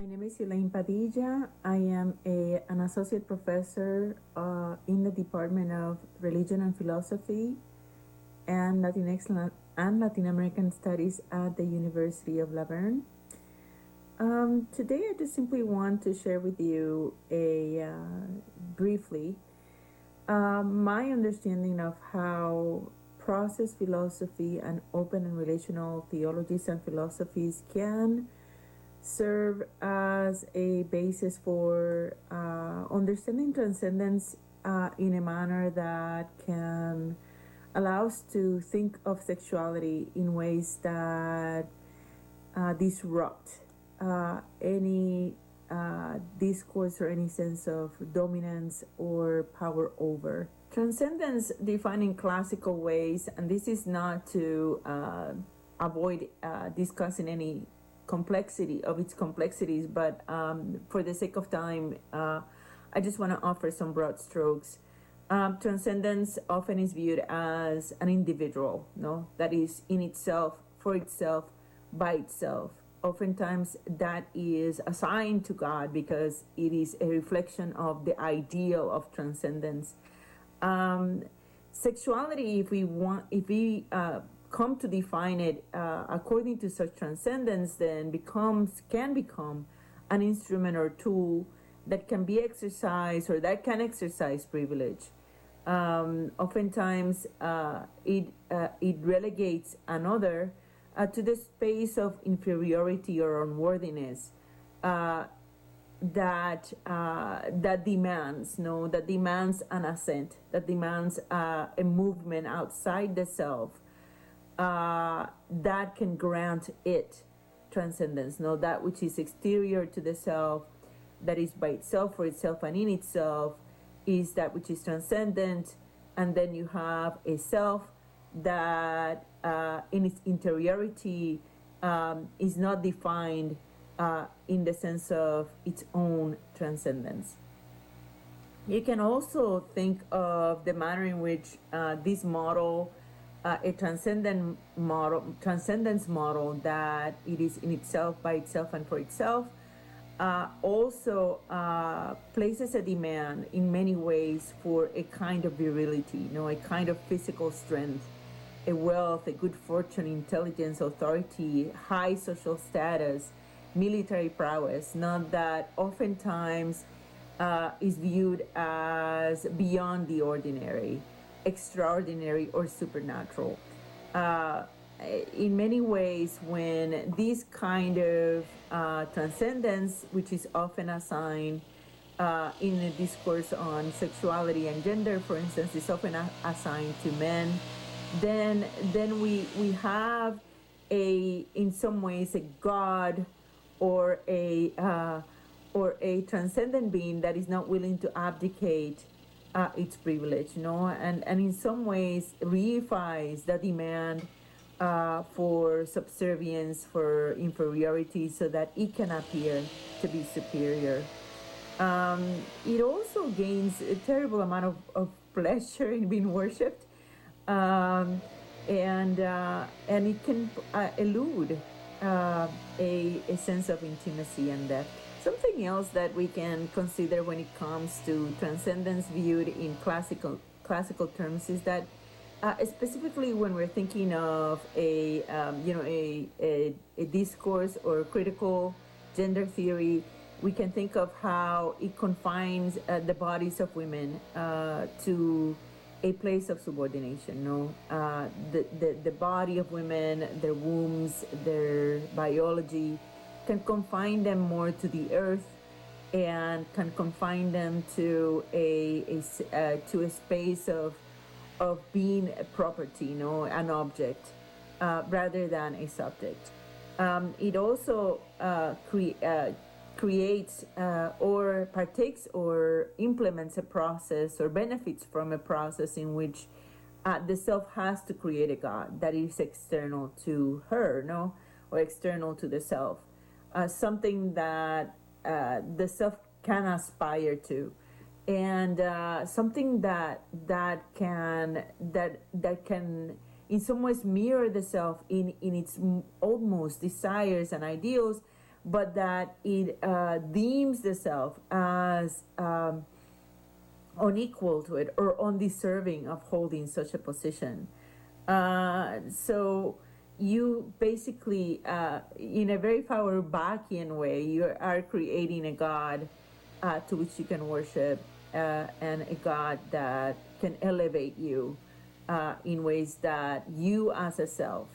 My name is Elaine Padilla. I am a, an associate professor uh, in the Department of Religion and Philosophy and Latinx and Latin American Studies at the University of La Verne. Um, today, I just simply want to share with you a uh, briefly uh, my understanding of how process philosophy and open and relational theologies and philosophies can serve as a basis for uh, understanding transcendence uh, in a manner that can allow us to think of sexuality in ways that uh, disrupt uh, any uh, discourse or any sense of dominance or power over. Transcendence defined in classical ways, and this is not to uh, avoid discussing any complexity of its complexities, but um, for the sake of time, uh, I just want to offer some broad strokes. Um, transcendence often is viewed as an individual, no, that is in itself, for itself, by itself. Oftentimes, that is assigned to God because it is a reflection of the ideal of transcendence. Um, sexuality, if we want, if we uh, come to define it uh, according to such transcendence then becomes can become an instrument or tool that can be exercised or that can exercise privilege. Um, oftentimes uh, it uh, it relegates another uh, to the space of inferiority or unworthiness uh, that uh, that demands no that demands an ascent that demands a movement outside the self uh, that can grant it transcendence. No, that which is exterior to the self, that is by itself, for itself, and in itself, is that which is transcendent. And then you have a self that, uh, in its interiority, um, is not defined uh, in the sense of its own transcendence. You can also think of the manner in which uh, this model uh, a transcendent model, transcendence model that it is in itself, by itself, and for itself, uh, also uh, places a demand in many ways for a kind of virility, you know, a kind of physical strength, a wealth, a good fortune, intelligence, authority, high social status, military prowess. Not that oftentimes uh, is viewed as beyond the ordinary extraordinary or supernatural. Uh, in many ways, when this kind of uh, transcendence, which is often assigned uh, in a discourse on sexuality and gender, for instance, is often a- assigned to men, then then we we have a in some ways a god or a uh, or a transcendent being that is not willing to abdicate uh, its privilege, you know, and, and in some ways reifies the demand uh, for subservience, for inferiority, so that it can appear to be superior. Um, it also gains a terrible amount of, of pleasure in being worshipped, um, and uh, and it can uh, elude uh, a, a sense of intimacy and depth. Something else that we can consider when it comes to transcendence viewed in classical classical terms is that uh, specifically when we're thinking of a um, you know a, a, a discourse or critical gender theory we can think of how it confines uh, the bodies of women uh, to a place of subordination no? Uh, the, the the body of women their wombs their biology can confine them more to the earth and can confine them to a, a uh, to a space of of being a property, you know, an object, uh, rather than a subject. Um, it also uh, cre- uh, creates uh, or partakes or implements a process or benefits from a process in which uh, the self has to create a God that is external to her, no, or external to the self uh, something that uh, the self can aspire to and uh, something that that can that that can in some ways mirror the self in in its utmost desires and ideals but that it uh, deems the self as um, unequal to it or undeserving of holding such a position. Uh, so you basically, uh, in a very Feuerbachian way, you are creating a God uh, to which you can worship uh, and a God that can elevate you uh, in ways that you as a self,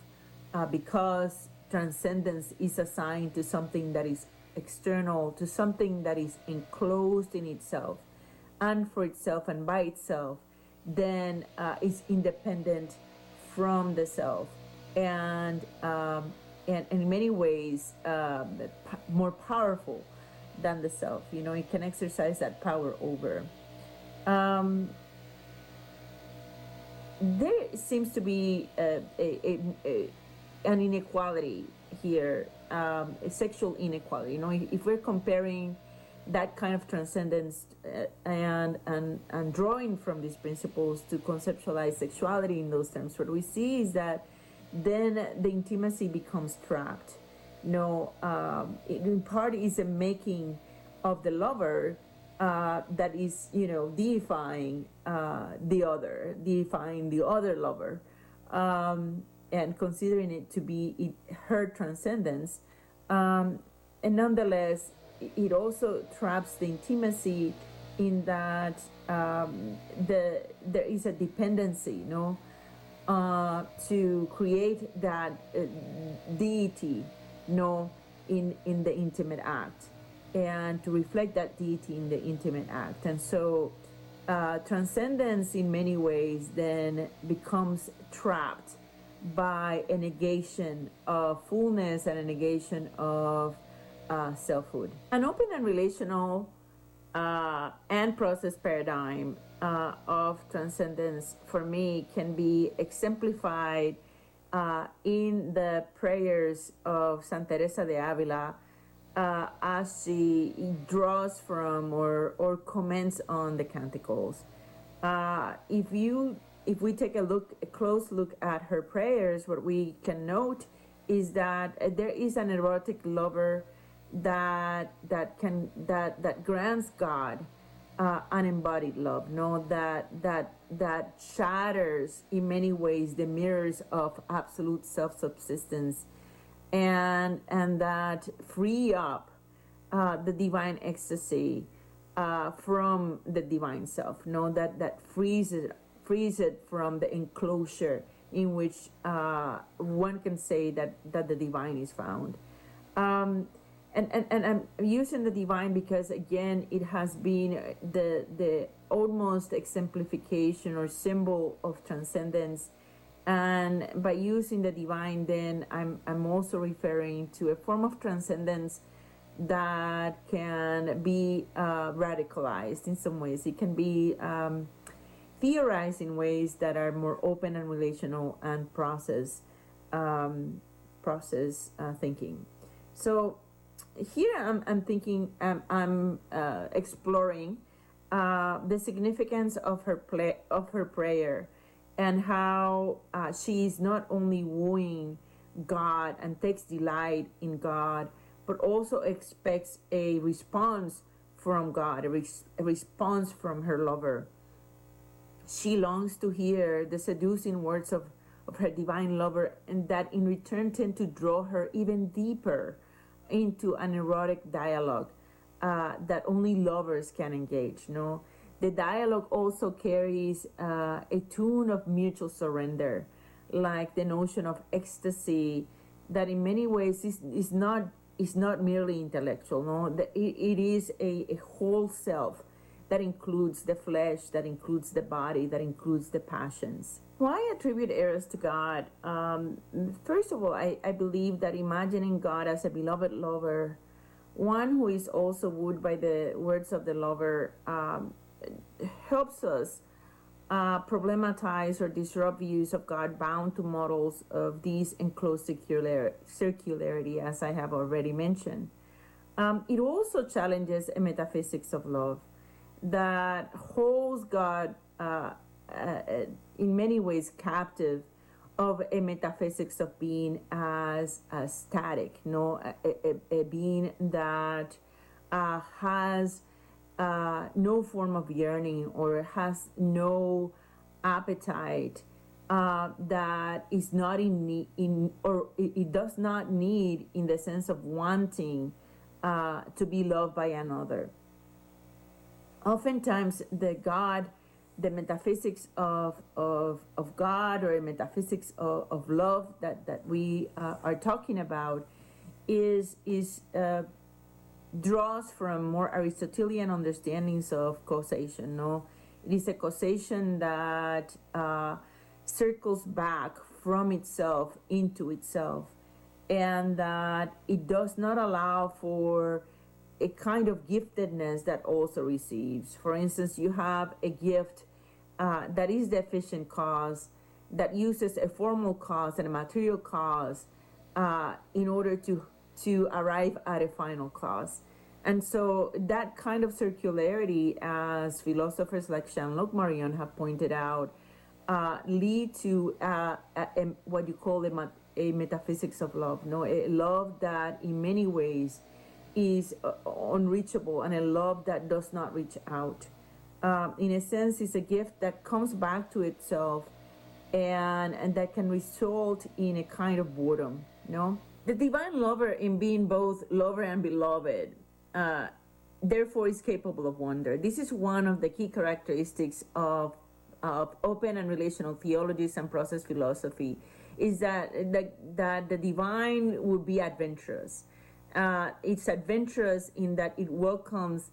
uh, because transcendence is assigned to something that is external, to something that is enclosed in itself and for itself and by itself, then uh, is independent from the self and um, and, in many ways um, more powerful than the self. You know, it can exercise that power over. Um, there seems to be a, a, a, an inequality here, um, a sexual inequality. You know, if we're comparing that kind of transcendence uh, and, and and drawing from these principles to conceptualize sexuality in those terms, what we see is that then the intimacy becomes trapped. You know, um, in part is a making of the lover uh, that is, you know, deifying uh, the other, deifying the other lover, um, and considering it to be it, her transcendence. Um, and nonetheless, it also traps the intimacy in that um, the there is a dependency, you know, uh, to create that uh, deity, you know, in in the intimate act and to reflect that deity in the intimate act. And so uh, transcendence in many ways then becomes trapped by a negation of fullness and a negation of uh, selfhood. An open and relational uh, and process paradigm uh, of transcendence for me can be exemplified uh, in the prayers of Santa Teresa de Avila uh, as she draws from or, or comments on the canticles. Uh, if you if we take a look a close look at her prayers, what we can note is that there is an erotic lover that that can that that grants God uh, unembodied love. No, that that that shatters in many ways the mirrors of absolute self subsistence and and that free up uh, the divine ecstasy uh, from the divine self. no, that that frees it, frees it from the enclosure in which uh, one can say that that the divine is found. Um, and, and, and I'm using the divine because again it has been the the almost exemplification or symbol of transcendence and by using the divine, then I'm, I'm also referring to a form of transcendence that can be uh, radicalized in some ways. It can be um, theorized in ways that are more open and relational and process um, process uh, thinking. So here I'm, I'm thinking um, I'm uh, exploring uh, the significance of her play of her prayer and how uh, she is not only wooing God and takes delight in God, but also expects a response from God, a, res- a response from her lover. She longs to hear the seducing words of, of her divine lover, and that in return tend to draw her even deeper into an erotic dialogue uh, that only lovers can engage. No, the dialogue also carries uh, a tune of mutual surrender, like the notion of ecstasy, that in many ways is, is not is not merely intellectual. No, it, it is a, a whole self that includes the flesh, that includes the body, that includes the passions. Why attribute Eros to God? Um, first of all, I, I believe that imagining God as a beloved lover, one who is also wooed by the words of the lover, um, helps us uh, problematize or disrupt views of God bound to models of these enclosed circular, circularity, as I have already mentioned. Um, it also challenges a metaphysics of love that holds God uh, uh, in many ways captive of a metaphysics of being as, as static, no, a, a, a being that uh, has uh, no form of yearning or has no appetite uh, that is not in need in or it, it, does not need in the sense of wanting uh, to be loved by another. Oftentimes, the God, the metaphysics of of, of God or metaphysics of, of love that that we uh, are talking about is is uh, draws from more Aristotelian understandings of causation. No, it is a causation that uh, circles back from itself into itself, and that it does not allow for a kind of giftedness that also receives. For instance, you have a gift uh, that is the efficient cause that uses a formal cause and a material cause uh, in order to to arrive at a final cause. And so that kind of circularity, as philosophers like Jean-Luc Marion have pointed out, uh, lead to uh, a, a, what you call a, a, metaphysics of love, no, a love that in many ways is uh, unreachable and a love that does not reach out. Um, in a sense, it's a gift that comes back to itself and, and that can result in a kind of boredom, no? The divine lover in being both lover and beloved, uh, therefore is capable of wonder. This is one of the key characteristics of, of open and relational theologies and process philosophy, is that, that, that the divine would be adventurous. Uh, it's adventurous in that it welcomes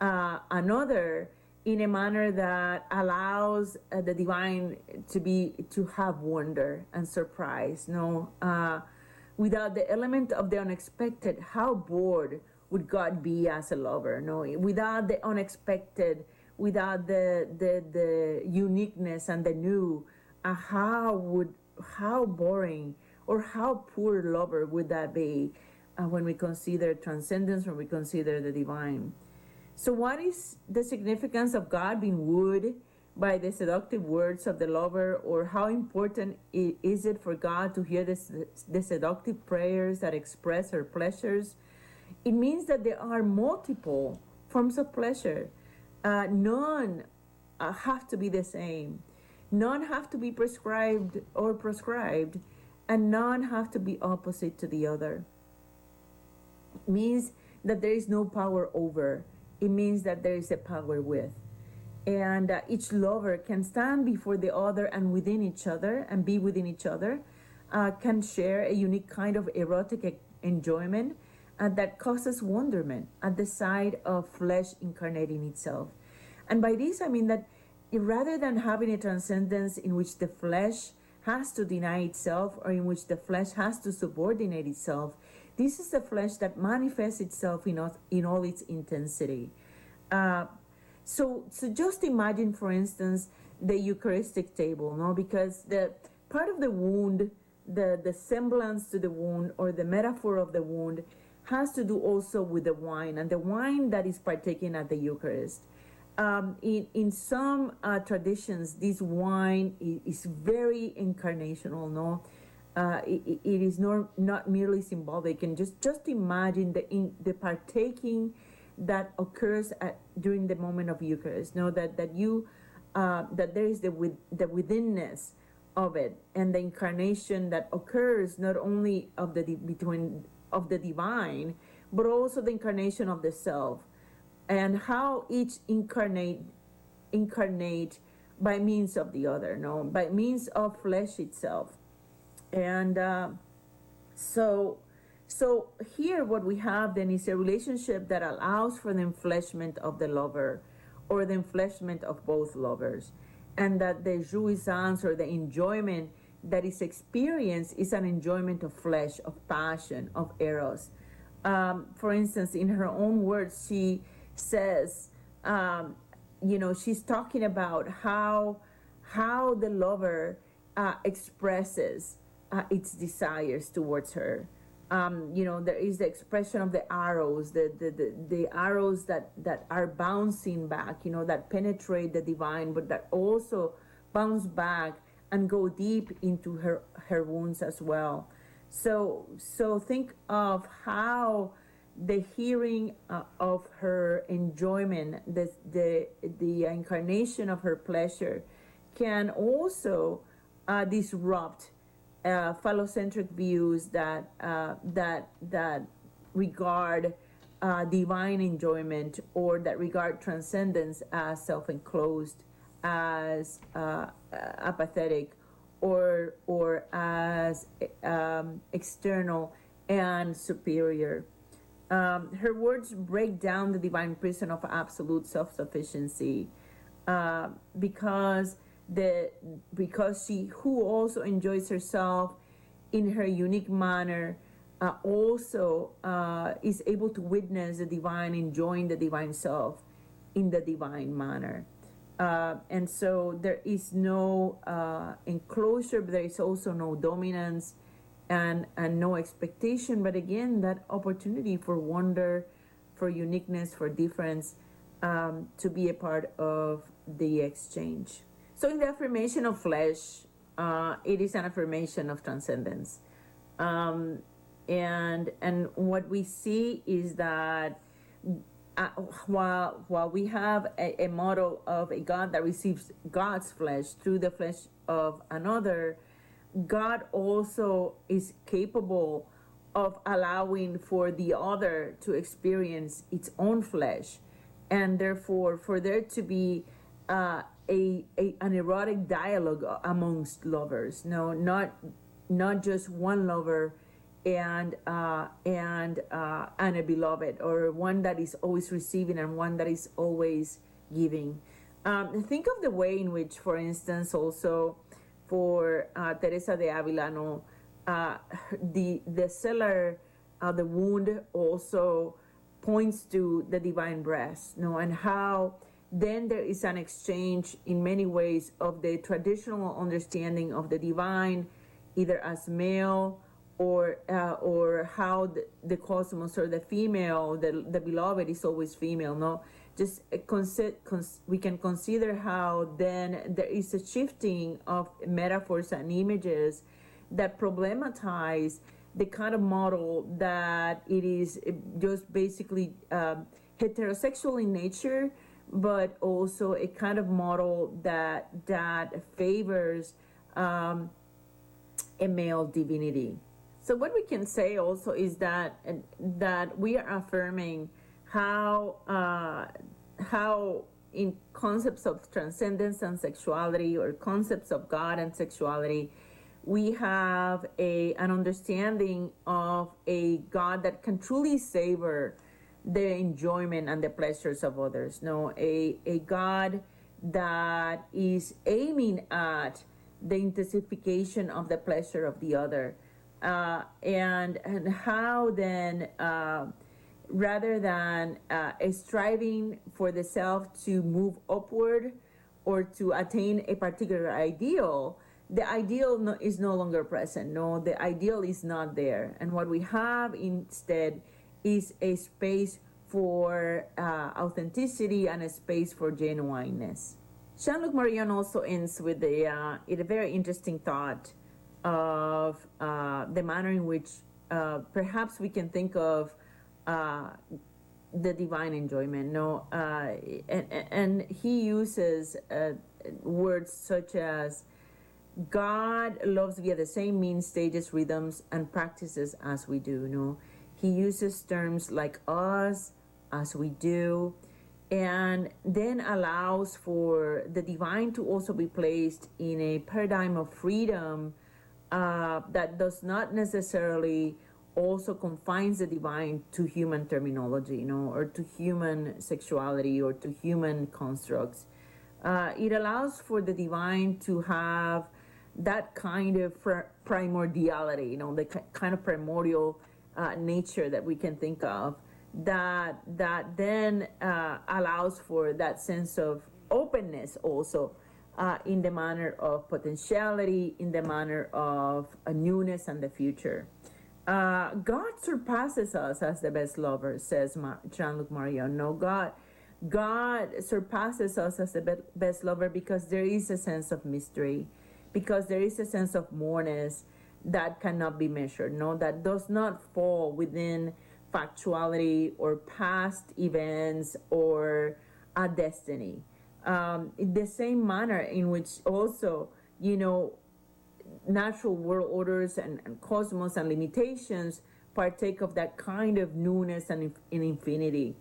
uh, another in a manner that allows uh, the divine to be to have wonder and surprise no? Uh, without the element of the unexpected how bored would god be as a lover no? Without the unexpected without the the, the uniqueness and the new uh, how would how boring or how poor lover would that be uh, when we consider transcendence when we consider the divine so, what is the significance of God being wooed by the seductive words of the lover, or how important is it for God to hear the, the seductive prayers that express her pleasures? It means that there are multiple forms of pleasure. Uh, none uh, have to be the same. None have to be prescribed or prescribed, and none have to be opposite to the other. Means that there is no power over it means that there is a power with. And uh, each lover can stand before the other and within each other and be within each other, uh, can share a unique kind of erotic enjoyment uh, that causes wonderment at the sight of flesh incarnating itself. And by this, I mean that rather than having a transcendence in which the flesh has to deny itself or in which the flesh has to subordinate itself, this is the flesh that manifests itself in, us, in all its intensity. Uh, so, so just imagine, for instance, the Eucharistic table, no? Because the part of the wound, the, the semblance to the wound or the metaphor of the wound has to do also with the wine and the wine that is partaken at the Eucharist. Um, in, in some uh, traditions, this wine is, is very incarnational, no? Uh, it, it is not, not merely symbolic. And just just imagine the in, the partaking that occurs at, during the moment of Eucharist. Know that that you uh, that there is the with the withinness of it and the incarnation that occurs not only of the between of the divine but also the incarnation of the self. And how each incarnate incarnate by means of the other no? By means of flesh itself and uh, so, so here what we have then is a relationship that allows for the enfleshment of the lover or the enfleshment of both lovers. And that the jouissance or the enjoyment that is experienced is an enjoyment of flesh, of passion, of eros. Um, for instance, in her own words, she says, um, you know, she's talking about how how the lover uh, expresses uh, its desires towards her. Um, you know, there is the expression of the arrows, the, the, the, the, arrows that, that are bouncing back, you know, that penetrate the divine, but that also bounce back and go deep into her her wounds as well. So so think of how the hearing uh, of her enjoyment, the the the incarnation of her pleasure, can also uh, disrupt uh, phallocentric views that uh, that that regard uh, divine enjoyment or that regard transcendence as self-enclosed, as uh, apathetic, or or as um, external and superior. Um, her words break down the divine prison of absolute self-sufficiency uh, because the because she who also enjoys herself in her unique manner uh, also uh, is able to witness the divine, enjoying the divine self in the divine manner. Uh, and so there is no uh, enclosure, but there is also no dominance and, and no expectation. But again, that opportunity for wonder, for uniqueness, for difference, um, to be a part of the exchange. So, in the affirmation of flesh, uh, it is an affirmation of transcendence. Um, and and what we see is that uh, while while we have a, a, model of a God that receives God's flesh through the flesh of another, God also is capable of allowing for the other to experience its own flesh, and therefore for there to be uh, a, a an erotic dialogue amongst lovers. No, not not just one lover and uh, and uh, and a beloved, or one that is always receiving and one that is always giving. Um, think of the way in which, for instance, also for uh, Teresa de Avila, no, uh, the the cellar, uh, the wound also points to the divine breast, no, and how then there is an exchange in many ways of the traditional understanding of the divine, either as male or uh, or how the, the, cosmos or the female the, the beloved is always female no? Just consider cons- we can consider how then there is a shifting of metaphors and images that problematize the kind of model that it is just basically um, heterosexual in nature but also a kind of model that that favors um, a male divinity. So what we can say also is that that we are affirming how uh, how in concepts of transcendence and sexuality or concepts of God and sexuality, we have a an understanding of a God that can truly savor the enjoyment and the pleasures of others. No, a a God that is aiming at the intensification of the pleasure of the other. Uh, and and how then uh, rather than uh, striving for the self to move upward or to attain a particular ideal the ideal no, is no longer present no? The ideal is not there. And what we have instead is a space for uh, authenticity and a space for genuineness Jean-Luc Marion also ends with a, uh, a very interesting thought of uh, the manner in which uh, perhaps we can think of uh, the divine enjoyment. No, uh, and, and he uses words such as God loves via the same means, stages, rhythms, and practices as we do. No, he uses terms like us, as we do, and then allows for the divine to also be placed in a paradigm of freedom uh, that does not necessarily also confines the divine to human terminology, you know, or to human sexuality or to human constructs. Uh, it allows for the divine to have that kind of primordiality, you know, the kind of primordial uh, nature that we can think of that that then uh, allows for that sense of openness also uh, in the manner of potentiality, in the manner of a newness and the future. Uh, God surpasses us as the best lover, says Jean-Luc Marion. No, God, God surpasses us as the best lover because there is a sense of mystery, because there is a sense of moreness that cannot be measured, no, that does not fall within factuality or past events or a destiny. Um, in the same manner in which also, you know, natural world orders and, and cosmos and limitations partake of that kind of newness and in infinity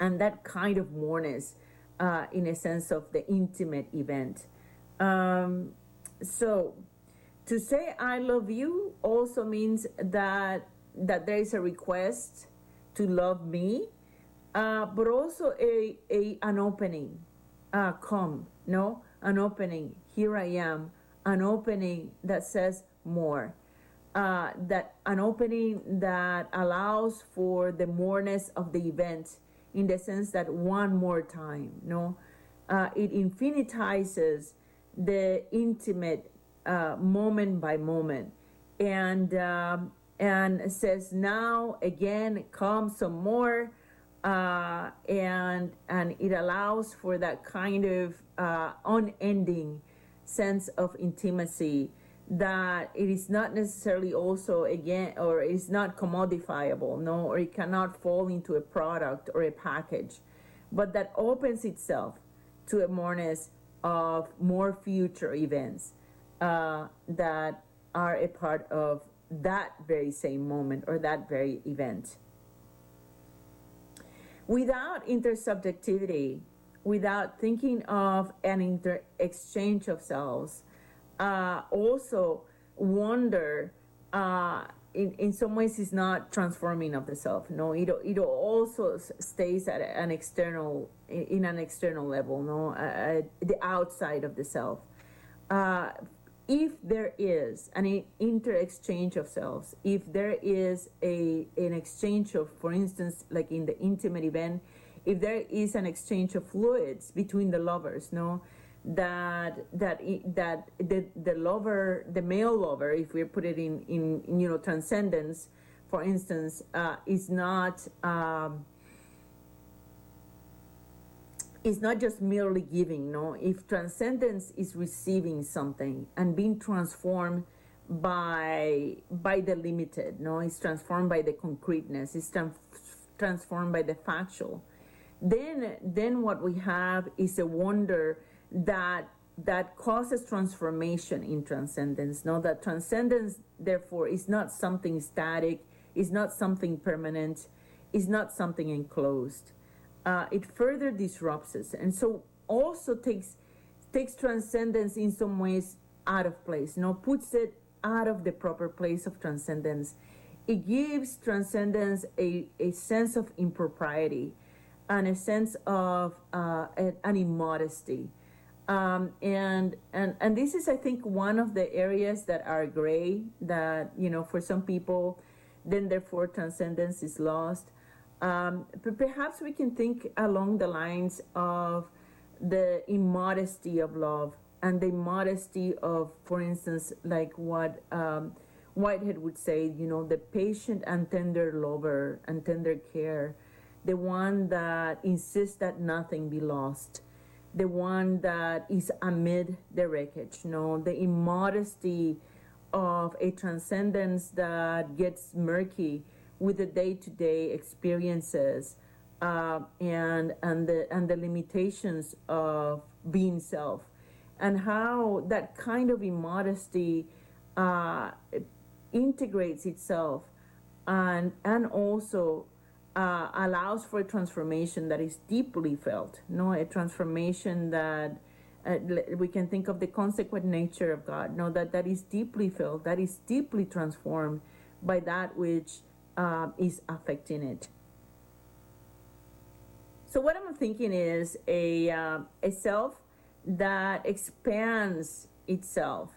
and that kind of moreness uh, in a sense of the intimate event. Um, so to say I love you also means that that there is a request to love me, uh, but also a, a an opening. Uh, come, no, an opening. Here I am, an opening that says more. Uh, that an opening that allows for the moreness of the event in the sense that one more time, no, uh, it infinitizes the intimate uh, moment by moment, and um, and says now again come some more, uh, and and it allows for that kind of uh, unending sense of intimacy that it is not necessarily also again or is not commodifiable no or it cannot fall into a product or a package but that opens itself to a moreness of more future events uh, that are a part of that very same moment or that very event. Without intersubjectivity without thinking of an inter exchange of selves uh, also wonder uh, in, in some ways is not transforming of the self. No it, it also stays at an external in an external level no uh, the outside of the self. Uh, if there is an inter-exchange of selves if there is a an exchange of for instance like in the intimate event if there is an exchange of fluids between the lovers no that that that the the lover the male lover if we put it in in, you know transcendence for instance uh, is not um, is not just merely giving no if transcendence is receiving something and being transformed by by the limited no it's transformed by the concreteness it's transformed by the factual then then what we have is a wonder that that causes transformation in transcendence. No, that transcendence, therefore, is not something static, is not something permanent, is not something enclosed. Uh, it further disrupts us, and so also takes takes transcendence in some ways out of place. You know, puts it out of the proper place of transcendence. It gives transcendence a, a sense of impropriety and a sense of uh, an immodesty um, and and and this is, I think, one of the areas that are gray. That you know, for some people, then therefore transcendence is lost. Um, but perhaps we can think along the lines of the immodesty of love and the modesty of, for instance, like what um, Whitehead would say, you know, the patient and tender lover and tender care, the one that insists that nothing be lost the one that is amid the wreckage, you know, the immodesty of a transcendence that gets murky with the day-to-day experiences uh, and and the and the limitations of being self, and how that kind of immodesty uh, integrates itself, and and also uh, allows for a transformation that is deeply felt, no, a transformation that uh, we can think of the consequent nature of God, no, that that is deeply felt, that is deeply transformed by that which uh, is affecting it. So what I'm thinking is a uh, a self that expands itself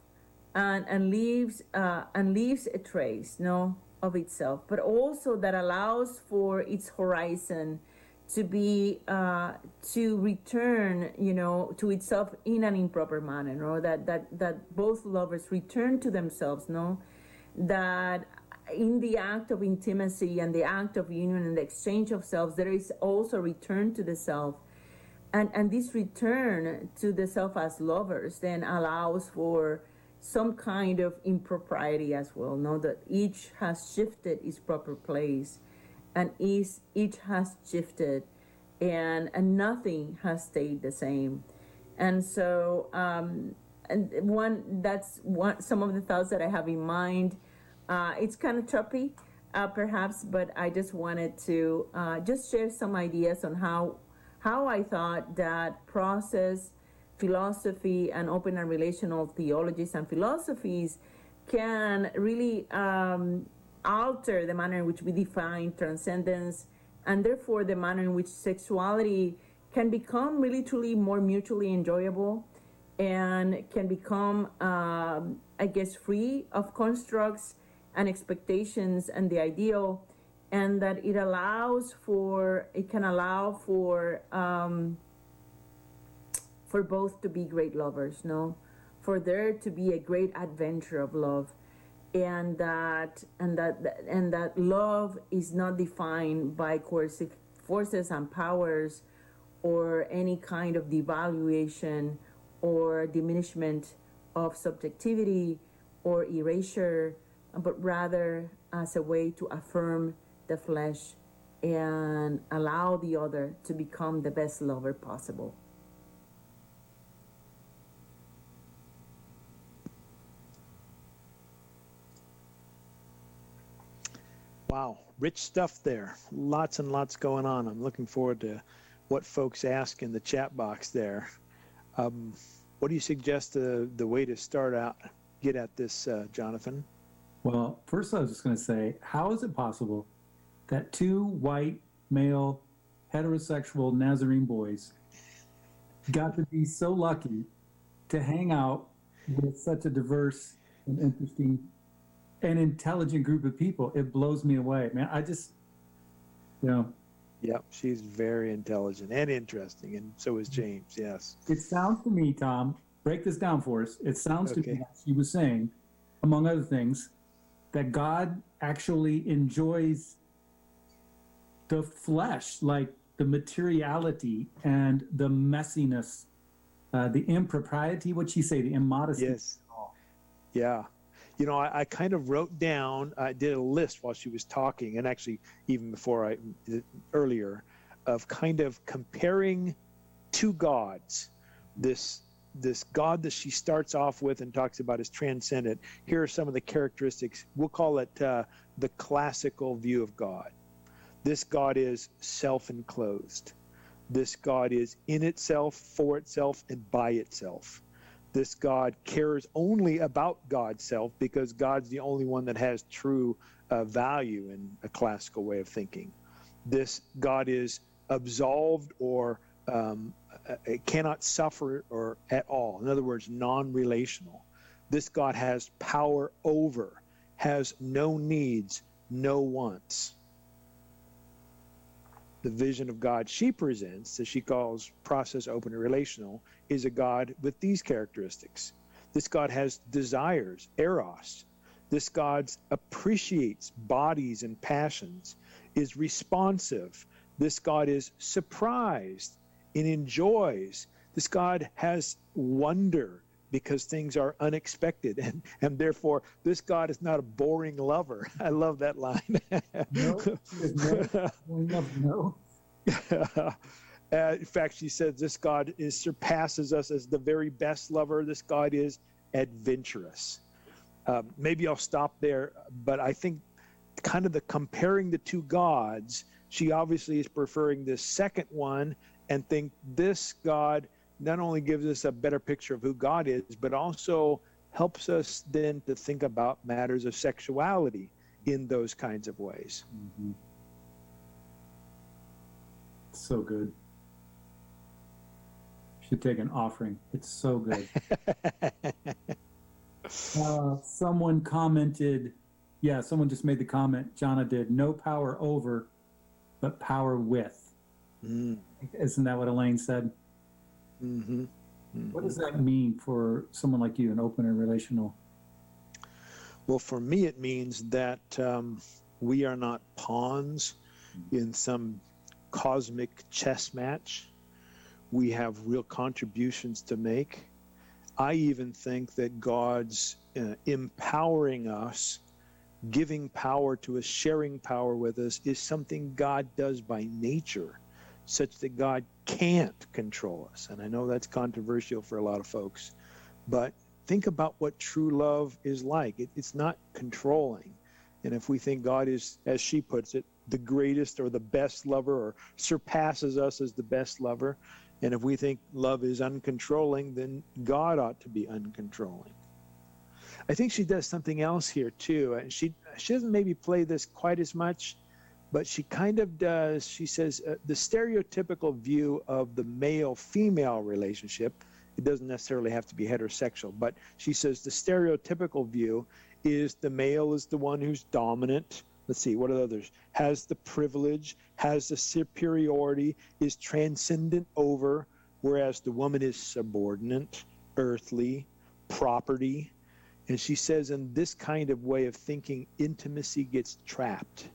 and and leaves uh, and leaves a trace, no, of itself, but also that allows for its horizon to be uh, to return, you know, to itself in an improper manner, no? That that that both lovers return to themselves, no? That in the act of intimacy and the act of union and the exchange of selves, there is also return to the self, and and this return to the self as lovers then allows for some kind of impropriety as well. Know that each has shifted its proper place, and each each has shifted, and and nothing has stayed the same, and so um, and one that's one some of the thoughts that I have in mind. Uh, it's kind of choppy, uh, perhaps, but I just wanted to uh, just share some ideas on how how I thought that process, philosophy, and open and relational theologies and philosophies can really um, alter the manner in which we define transcendence and therefore the manner in which sexuality can become really truly more mutually enjoyable and can become, um, I guess, free of constructs and expectations and the ideal and that it allows for it can allow for um, for both to be great lovers no? For there to be a great adventure of love and that and that and that love is not defined by coercive forces and powers or any kind of devaluation or diminishment of subjectivity or erasure but rather as a way to affirm the flesh and allow the other to become the best lover possible. Wow, rich stuff there. Lots and lots going on. I'm looking forward to what folks ask in the chat box there. Um, what do you suggest the, the way to start out, get at this, uh, Jonathon? Well, first I was just going to say, how is it possible that two white male heterosexual Nazarene boys got to be so lucky to hang out with such a diverse and interesting and intelligent group of people. It blows me away, man. I just, you know. Yep, she's very intelligent and interesting, and so is James. Yes. It sounds to me, Tom. Break this down for us. It sounds okay. to me, as she was saying, among other things, that God actually enjoys the flesh, like the materiality and the messiness, uh, the impropriety, what you say, the immodesty. Yes. Yeah. You know, I, I, kind of wrote down, I did a list while she was talking, and actually, even before I, earlier, of kind of comparing two gods, this this God that she starts off with and talks about is transcendent. Here are some of the characteristics. We'll call it uh, the classical view of God. This God is self enclosed. This God is in itself, for itself, and by itself. This God cares only about God's self because God's the only one that has true uh, value in a classical way of thinking. This God is absolved or um, it cannot suffer or at all. In other words, non-relational. This God has power over, has no needs, no wants. The vision of God she presents, that she calls process open and relational, is a God with these characteristics. This God has desires, eros. This God appreciates bodies and passions, is responsive. This God is surprised and enjoys. This God has wonder because things are unexpected and, and therefore this God is not a boring lover. I love that line. no, no. Uh, in fact, she says this God is surpasses us as the very best lover. This God is adventurous. Um, maybe I'll stop there, but I think kind of the comparing the two gods, she obviously is preferring this second one and think this God not only gives us a better picture of who God is, but also helps us then to think about matters of sexuality in those kinds of ways. Mm-hmm. So good. Should take an offering. It's so good. uh, someone commented, yeah, someone just made the comment, Jana did, no power over, but power with. Mm. Isn't that what Elaine said? Mm-hmm. Mm-hmm. What does that mean for someone like you, an open and relational? Well, for me, it means that um, we are not pawns in some cosmic chess match. we have real contributions to make. I even think that God's uh, empowering us, giving power to us, sharing power with us, is something God does by nature, such that God can't control us. And I know that's controversial for a lot of folks, but think about what true love is like. It, it's not controlling. And if we think God is, as she puts it, the greatest or the best lover or surpasses us as the best lover, and if we think love is uncontrolling, then God ought to be uncontrolling. I think she does something else here too. And she she doesn't maybe play this quite as much, but she kind of does. She says uh, the stereotypical view of the male female relationship. It doesn't necessarily have to be heterosexual, but she says the stereotypical view is the male is the one who's dominant. Let's see, what are the others? Has the privilege, has the superiority, is transcendent over, whereas the woman is subordinate, earthly, property. And she says, in this kind of way of thinking, intimacy gets trapped.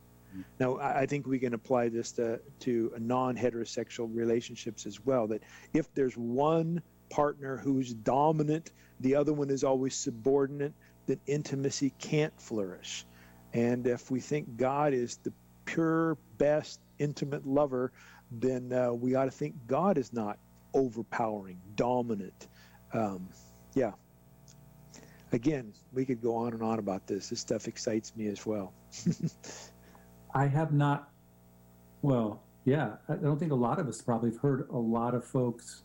Now, I think we can apply this to, to non heterosexual relationships as well. That if there's one partner who's dominant, the other one is always subordinate, then intimacy can't flourish. And if we think God is the pure, best, intimate lover, then uh, we ought to think God is not overpowering, dominant. Um, yeah. Again, we could go on and on about this. This stuff excites me as well. I have not, well, yeah, I don't think a lot of us probably have heard a lot of folks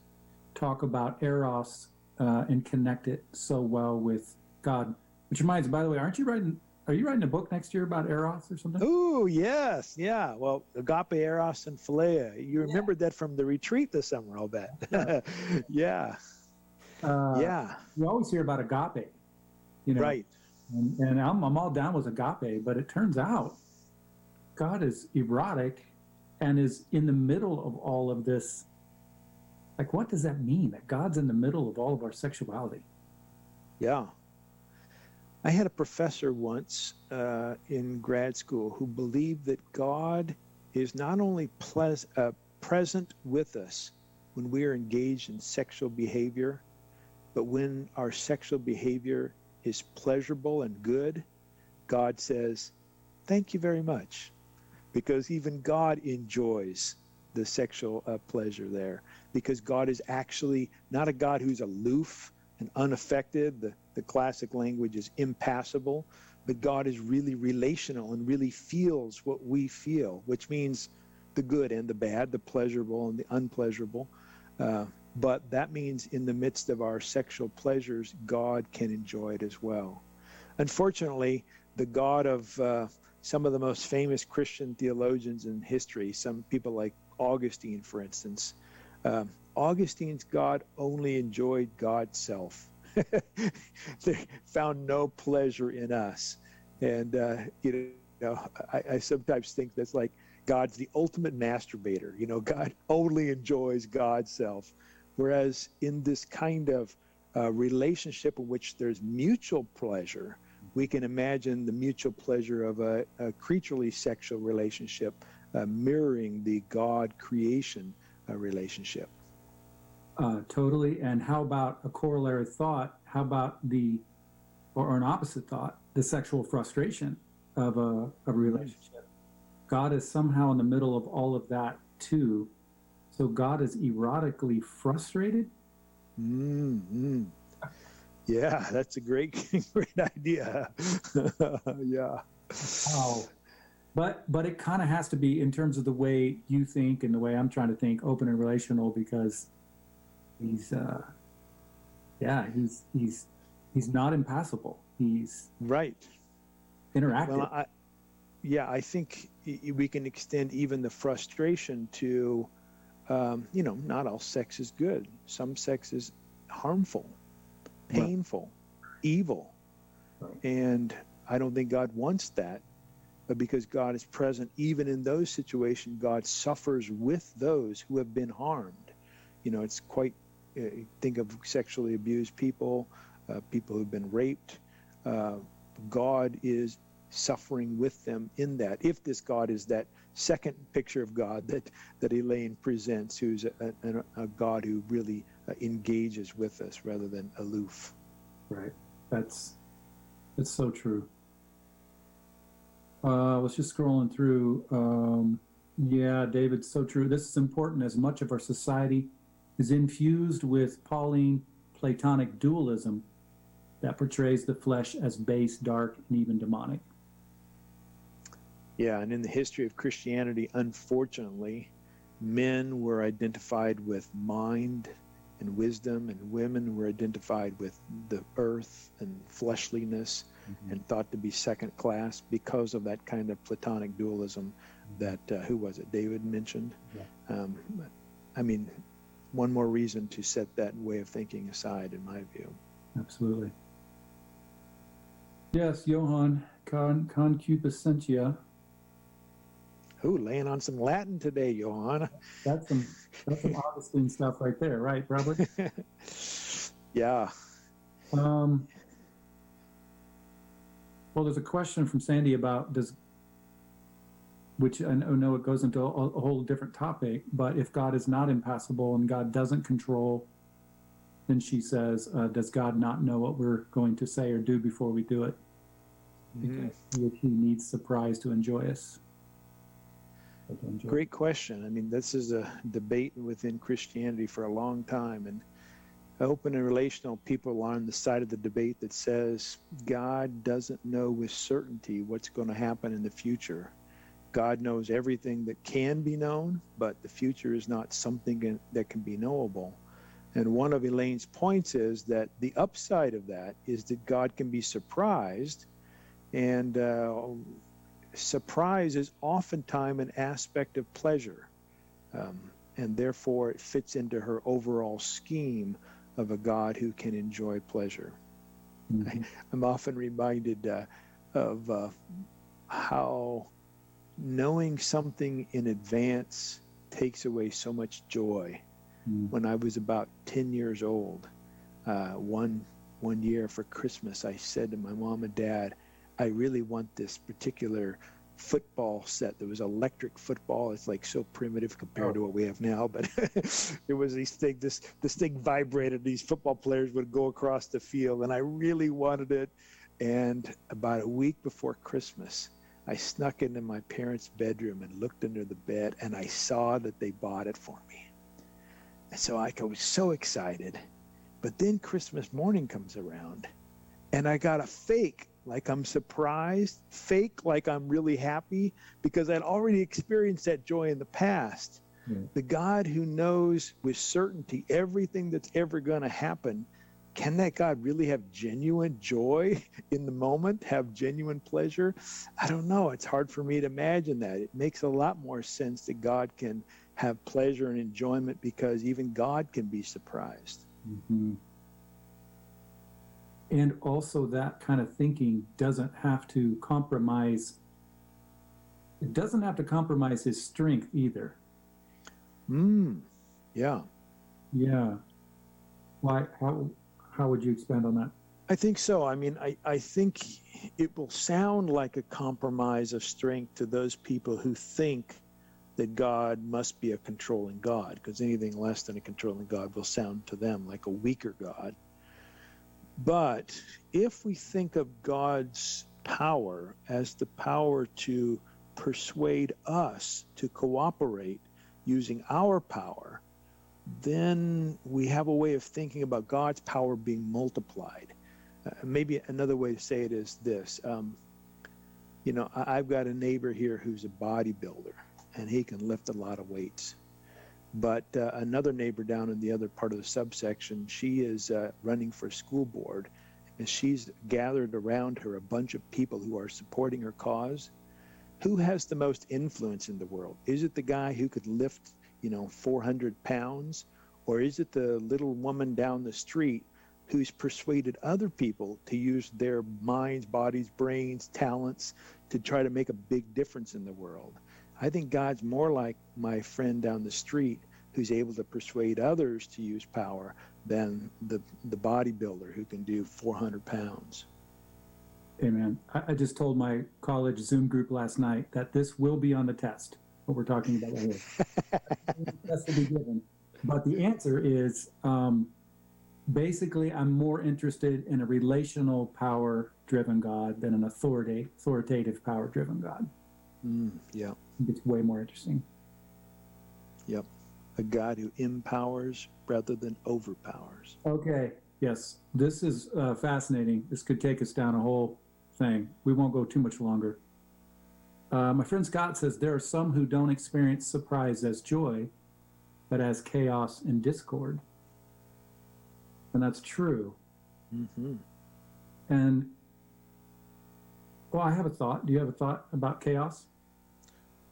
talk about Eros uh, and connect it so well with God. Which reminds me, by the way, aren't you writing? Are you writing a book next year about Eros or something? Oh yes, yeah. Well, agape, Eros, and Philia. You remembered yeah. that from the retreat this summer, I'll bet. Yeah. yeah. Uh, yeah. You always hear about agape, you know. Right. And, and I'm, I'm all down with agape, but it turns out God is erotic and is in the middle of all of this. Like, what does that mean? That God's in the middle of all of our sexuality? Yeah. I had a professor once uh, in grad school who believed that God is not only ples- uh, present with us when we are engaged in sexual behavior, but when our sexual behavior is pleasurable and good, God says, Thank you very much. Because even God enjoys the sexual uh, pleasure there. Because God is actually not a God who's aloof and unaffected. The, the classic language is impassible, but God is really relational and really feels what we feel, which means the good and the bad, the pleasurable and the unpleasurable. Uh, but that means in the midst of our sexual pleasures, God can enjoy it as well. Unfortunately, the God of uh, some of the most famous Christian theologians in history, some people like Augustine, for instance, um, Augustine's God only enjoyed God's self. they found no pleasure in us. And, uh, you know, I, I sometimes think that's like God's the ultimate masturbator. You know, God only enjoys God's self. Whereas in this kind of uh, relationship in which there's mutual pleasure, we can imagine the mutual pleasure of a, a creaturely sexual relationship uh, mirroring the God creation uh, relationship. Uh, totally. And how about a corollary thought? How about the, or an opposite thought, the sexual frustration of a, of a relationship? God is somehow in the middle of all of that too. So God is erotically frustrated. Mm-hmm. Yeah, that's a great, great idea. yeah. Oh, but but it kind of has to be in terms of the way you think and the way I'm trying to think, open and relational, because he's, uh, yeah, he's he's he's not impassible. He's right. Interactive. Well, I, yeah, I think we can extend even the frustration to, um, you know, not all sex is good. Some sex is harmful, painful, right. evil, right. and I don't think God wants that. But because God is present, even in those situations, God suffers with those who have been harmed. You know, it's quite uh, think of sexually abused people, uh, people who've been raped. Uh, God is suffering with them in that. If this God is that second picture of God that that Elaine presents, who's a, a, a God who really uh, engages with us rather than aloof. Right. That's that's so true. Uh, I was just scrolling through. Um, yeah, David, so true. This is important as much of our society is infused with Pauline Platonic dualism that portrays the flesh as base, dark, and even demonic. Yeah, and in the history of Christianity, unfortunately, men were identified with mind and wisdom, and women were identified with the earth and fleshliness mm-hmm. and thought to be second class because of that kind of Platonic dualism that, uh, who was it, David mentioned? Yeah. Um, I mean, one more reason to set that way of thinking aside, in my view. Absolutely. Yes, Johann, con, concupiscentia. Ooh, laying on some Latin today, Johann. That's some that's some Augustine stuff right there, right, Robert? yeah. Um. Well, there's a question from Sandy about does, which I know it goes into a, a whole different topic, but if God is not impassible and God doesn't control, then she says, uh, does God not know what we're going to say or do before we do it? Mm-hmm. Because he needs surprise to enjoy us. Great question. I mean, this is a debate within Christianity for a long time. And open and relational people are on the side of the debate that says God doesn't know with certainty what's going to happen in the future. God knows everything that can be known, but the future is not something that can be knowable. And one of Elaine's points is that the upside of that is that God can be surprised and uh, surprise is oftentimes an aspect of pleasure. Um, and therefore, it fits into her overall scheme of a God who can enjoy pleasure. Mm-hmm. I, am often reminded uh, of uh, how knowing something in advance takes away so much joy. Mm-hmm. When I was about 10 years old, uh, one, one year for Christmas, I said to my mom and dad, I really want this particular football set. There was electric football. It's like so primitive compared oh. to what we have now, but it was these thing. This this thing vibrated. These football players would go across the field, and I really wanted it. And about a week before Christmas, I snuck into my parents' bedroom and looked under the bed, and I saw that they bought it for me. And so I was so excited. But then Christmas morning comes around, and I got a fake like I'm surprised, fake like I'm really happy because I'd already experienced that joy in the past. The God who knows with certainty everything that's ever going to happen, can that God really have genuine joy in the moment, have genuine pleasure? I don't know. It's hard for me to imagine that. It makes a lot more sense that God can have pleasure and enjoyment because even God can be surprised. Mm-hmm and also that kind of thinking doesn't have to compromise it doesn't have to compromise his strength either. Mm yeah. Yeah. Why how how would you expand on that? I think so. I mean i i think it will sound like a compromise of strength to those people who think that god must be a controlling god because anything less than a controlling god will sound to them like a weaker god but if we think of God's power as the power to persuade us to cooperate using our power, then we have a way of thinking about God's power being multiplied. Uh, maybe another way to say it is this. Um, you know, I, I've got a neighbor here who's a bodybuilder, and he can lift a lot of weights. But uh, another neighbor down in the other part of the subsection, she is uh, running for school board, and she's gathered around her a bunch of people who are supporting her cause. Who has the most influence in the world? Is it the guy who could lift, you know, 400 pounds, or is it the little woman down the street who's persuaded other people to use their minds, bodies, brains, talents to try to make a big difference in the world? I think God's more like my friend down the street who's able to persuade others to use power than the, the bodybuilder who can do 400 pounds. Amen. I, I just told my college Zoom group last night that this will be on the test, what we're talking about right here. test will be given. But the answer is um, basically, I'm more interested in a relational power driven God than an authority, authoritative power driven God. Mm, yeah. Think it's way more interesting. Yep. A God who empowers rather than overpowers. Okay. Yes. This is uh, fascinating. This could take us down a whole thing. We won't go too much longer. Uh, my friend Scott says there are some who don't experience surprise as joy, but as chaos and discord. And that's true. Mm-hmm. And, well, I have a thought. Do you have a thought about chaos?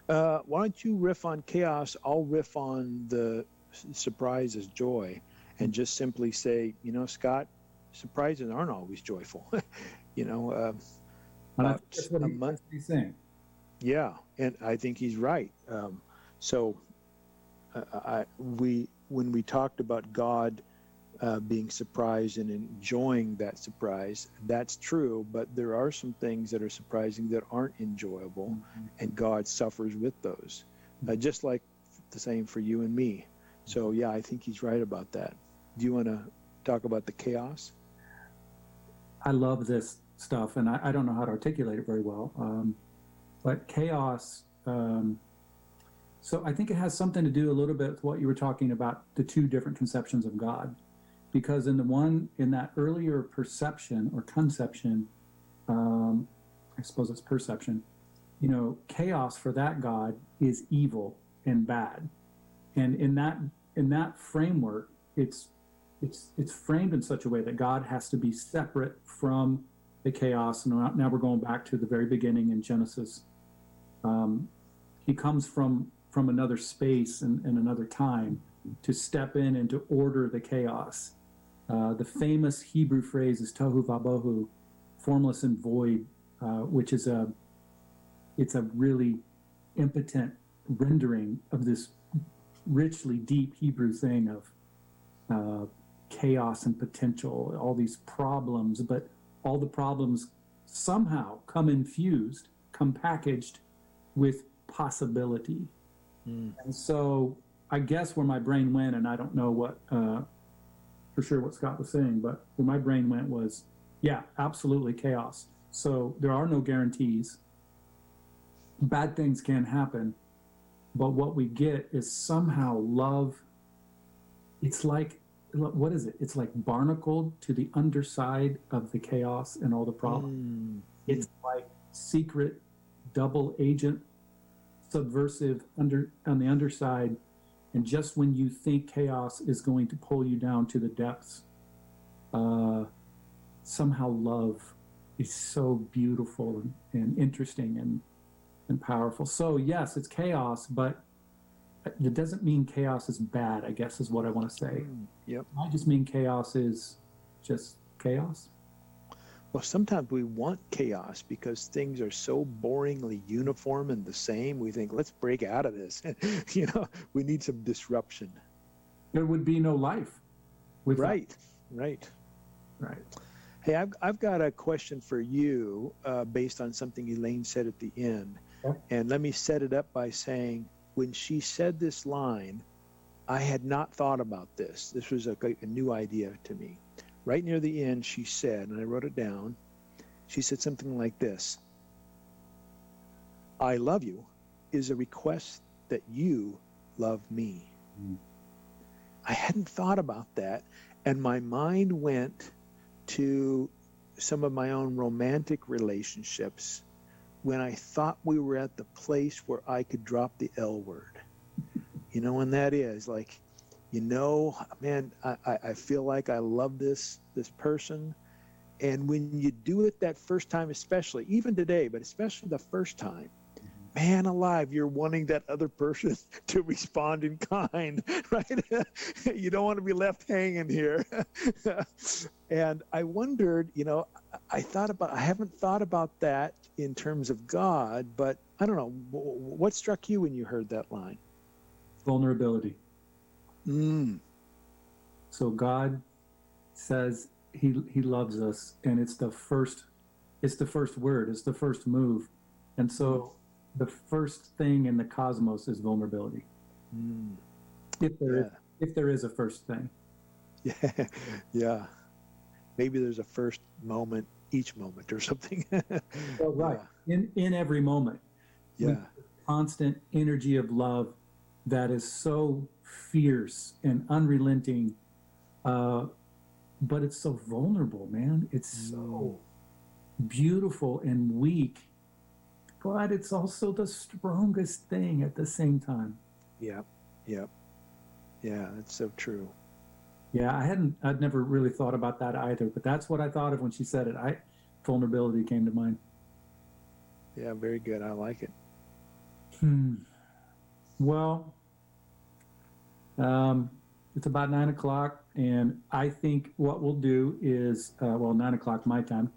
Uh, why don't you riff on chaos? I'll riff on the surprise as joy and just simply say, you know, Scott, surprises aren't always joyful. you know, uh, About that's what a he- month- he's saying. Yeah, and I think he's right. Um, so, uh, I we when we talked about God uh, being surprised and enjoying that surprise, that's true. But there are some things that are surprising that aren't enjoyable, and God suffers with those. Uh, just like the same for you and me. So yeah, I think he's right about that. Do you want to talk about the chaos? I love this stuff, and I, I don't know how to articulate it very well. Um, but chaos. Um, so I think it has something to do a little bit with what you were talking about the two different conceptions of God, because in the one in that earlier perception or conception, um, I suppose it's perception. You know, chaos for that God is evil and bad, and in that in that framework, it's it's it's framed in such a way that God has to be separate from the chaos. And now- we're going back to the very beginning in Genesis. Um, he comes from from another space and, and another time to step in and to order the chaos. Uh, the famous Hebrew phrase is tohu vabohu, formless and void, uh, which is a it's a really impotent rendering of this richly deep Hebrew thing of uh, chaos and potential, all these problems, but all the problems somehow come infused, come packaged with possibility. Mm. And so I guess where my brain went, and I don't know what uh, for sure what Scott was saying, but where my brain went was, yeah, absolutely chaos. So there are no guarantees. Bad things can happen, but what we get is somehow love. It's like, what is it? It's like barnacled to the underside of the chaos and all the problems. Mm. It's like secret double agent subversive under on the underside and just when you think chaos is going to pull you down to the depths uh, somehow love is so beautiful and, and interesting and and powerful so yes it's chaos but it doesn't mean chaos is bad i guess is what i want to say Mm. Yep. i just mean chaos is just chaos Well, sometimes we want chaos because things are so boringly uniform and the same. We think, let's break out of this. you know, we need some disruption. there would be no life Right, right. right Hey, I've, I've got a question for you uh, based on something Elaine said at the end. Okay. And let me set it up by saying, when she said this line, I had not thought about this. This was a, a new idea to me. Right near the end, she said, and I wrote it down, she said something like this I love you is a request that you love me. Mm. I hadn't thought about that. And my mind went to some of my own romantic relationships when I thought we were at the place where I could drop the L word. You know, and that is like, you know, man, I, I feel like I love this this person. And when you do it that first time, especially, even today, but especially the first time, man alive, you're wanting that other person to respond in kind, right? you don't want to be left hanging here. and I wondered, you know, I- thought about, I haven't thought about that in terms of God, but I don't know, wh- wh- what struck you when you heard that line? vulnerability Mm, So God says he he loves us, and it's the first it's the first word, it's the first move. And so the first thing in the cosmos is vulnerability. Mm. If there is, Yeah. if there is a first thing. Yeah, yeah. Maybe there's a first moment each moment or something. Well, right. In in every moment. Yeah. Constant energy of love that is so fierce and unrelenting. Uh, but it's so vulnerable, man. It's so beautiful and weak. But it's also the strongest thing at the same time. Yeah. Yeah. Yeah. That's so true. Yeah, I hadn't I'd never really thought about that either, but that's what I thought of when she said it. I vulnerability came to mind. Yeah. Very good. I like it. Hmm. Well, um, it's about nine o'clock, and I think what we'll do is, uh, well, nine o'clock my time.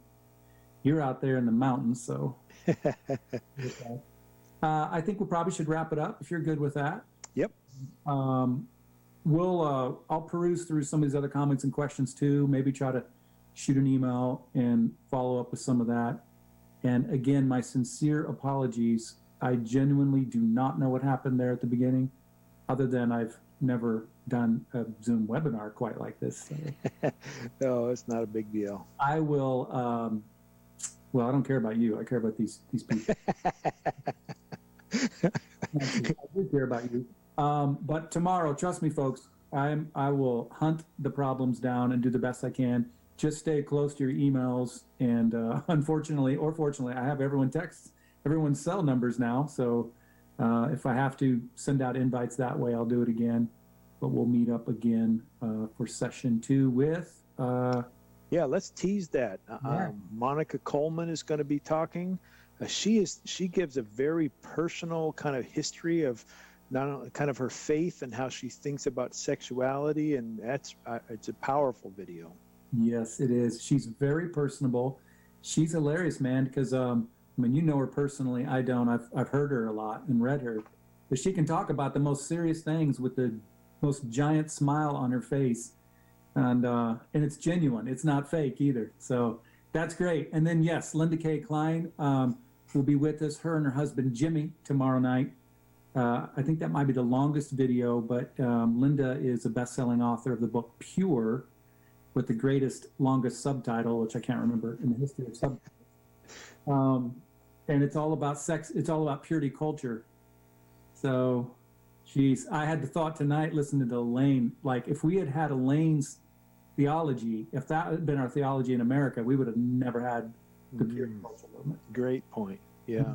You're out there in the mountains, so uh, I think we probably should wrap it up if you're good with that. Yep. Um, we'll uh, I'll peruse through some of these other comments and questions too. Maybe try to shoot an email and follow up with some of that. And again, my sincere apologies. I genuinely do not know what happened there at the beginning, other than I've never done a Zoom webinar quite like this. So no, it's not a big deal. I will. Um, well, I don't care about you. I care about these these people. I do care about you. Um, but tomorrow, trust me, folks, I'm I will hunt the problems down and do the best I can. Just stay close to your emails, and uh, unfortunately or fortunately, I have everyone text everyone's cell numbers now. So uh, if I have to send out invites that way, I'll do it again. But we'll meet up again uh, for session two with. Uh, Yeah, let's tease that. Uh, Yeah. Um, Monica Coleman is going to be talking. Uh, she is she gives a very personal kind of history of not only kind of her faith and how she thinks about sexuality, and that's uh, it's a powerful video. Yes, it is. She's very personable. She's hilarious, man. Because um, I mean, you know her personally. I don't. I've I've heard her a lot and read her, but she can talk about the most serious things with the most giant smile on her face, and uh, and it's genuine. It's not fake either. So that's great. And then yes, Linda K. Klein um, will be with us. Her and her husband Jimmy tomorrow night. Uh, I think that might be the longest video, but um, Linda is a best-selling author of the book Pure with the greatest, longest subtitle, which I can't remember in the history of subtitles. Um, and it's all about sex. It's all about purity culture. So, geez, I had the thought tonight listening to Elaine. Like, if we had had Elaine's theology, if that had been our theology in America, we would have never had the purity Mm, culture movement. great point. Yeah.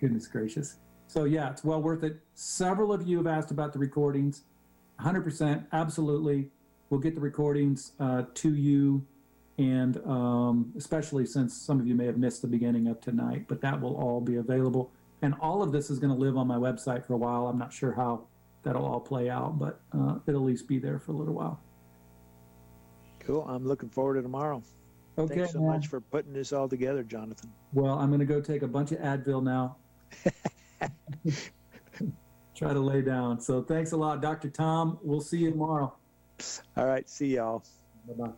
Goodness gracious. So yeah, it's well worth it. Several of you have asked about the recordings. 100%, absolutely. We'll get the recordings uh, to you, and um, especially since some of you may have missed the beginning of tonight, but that will all be available. And all of this is going to live on my website for a while. I'm not sure how that'll all play out, but uh, it'll at least be there for a little while. Cool. I'm looking forward to tomorrow. Okay. Thanks so much for putting this all together, Jonathon. Well, I'm going to go take a bunch of Advil now. Try to lay down. So thanks a lot, Dr. Tom. We'll see you tomorrow. All right. See y'all. Bye bye.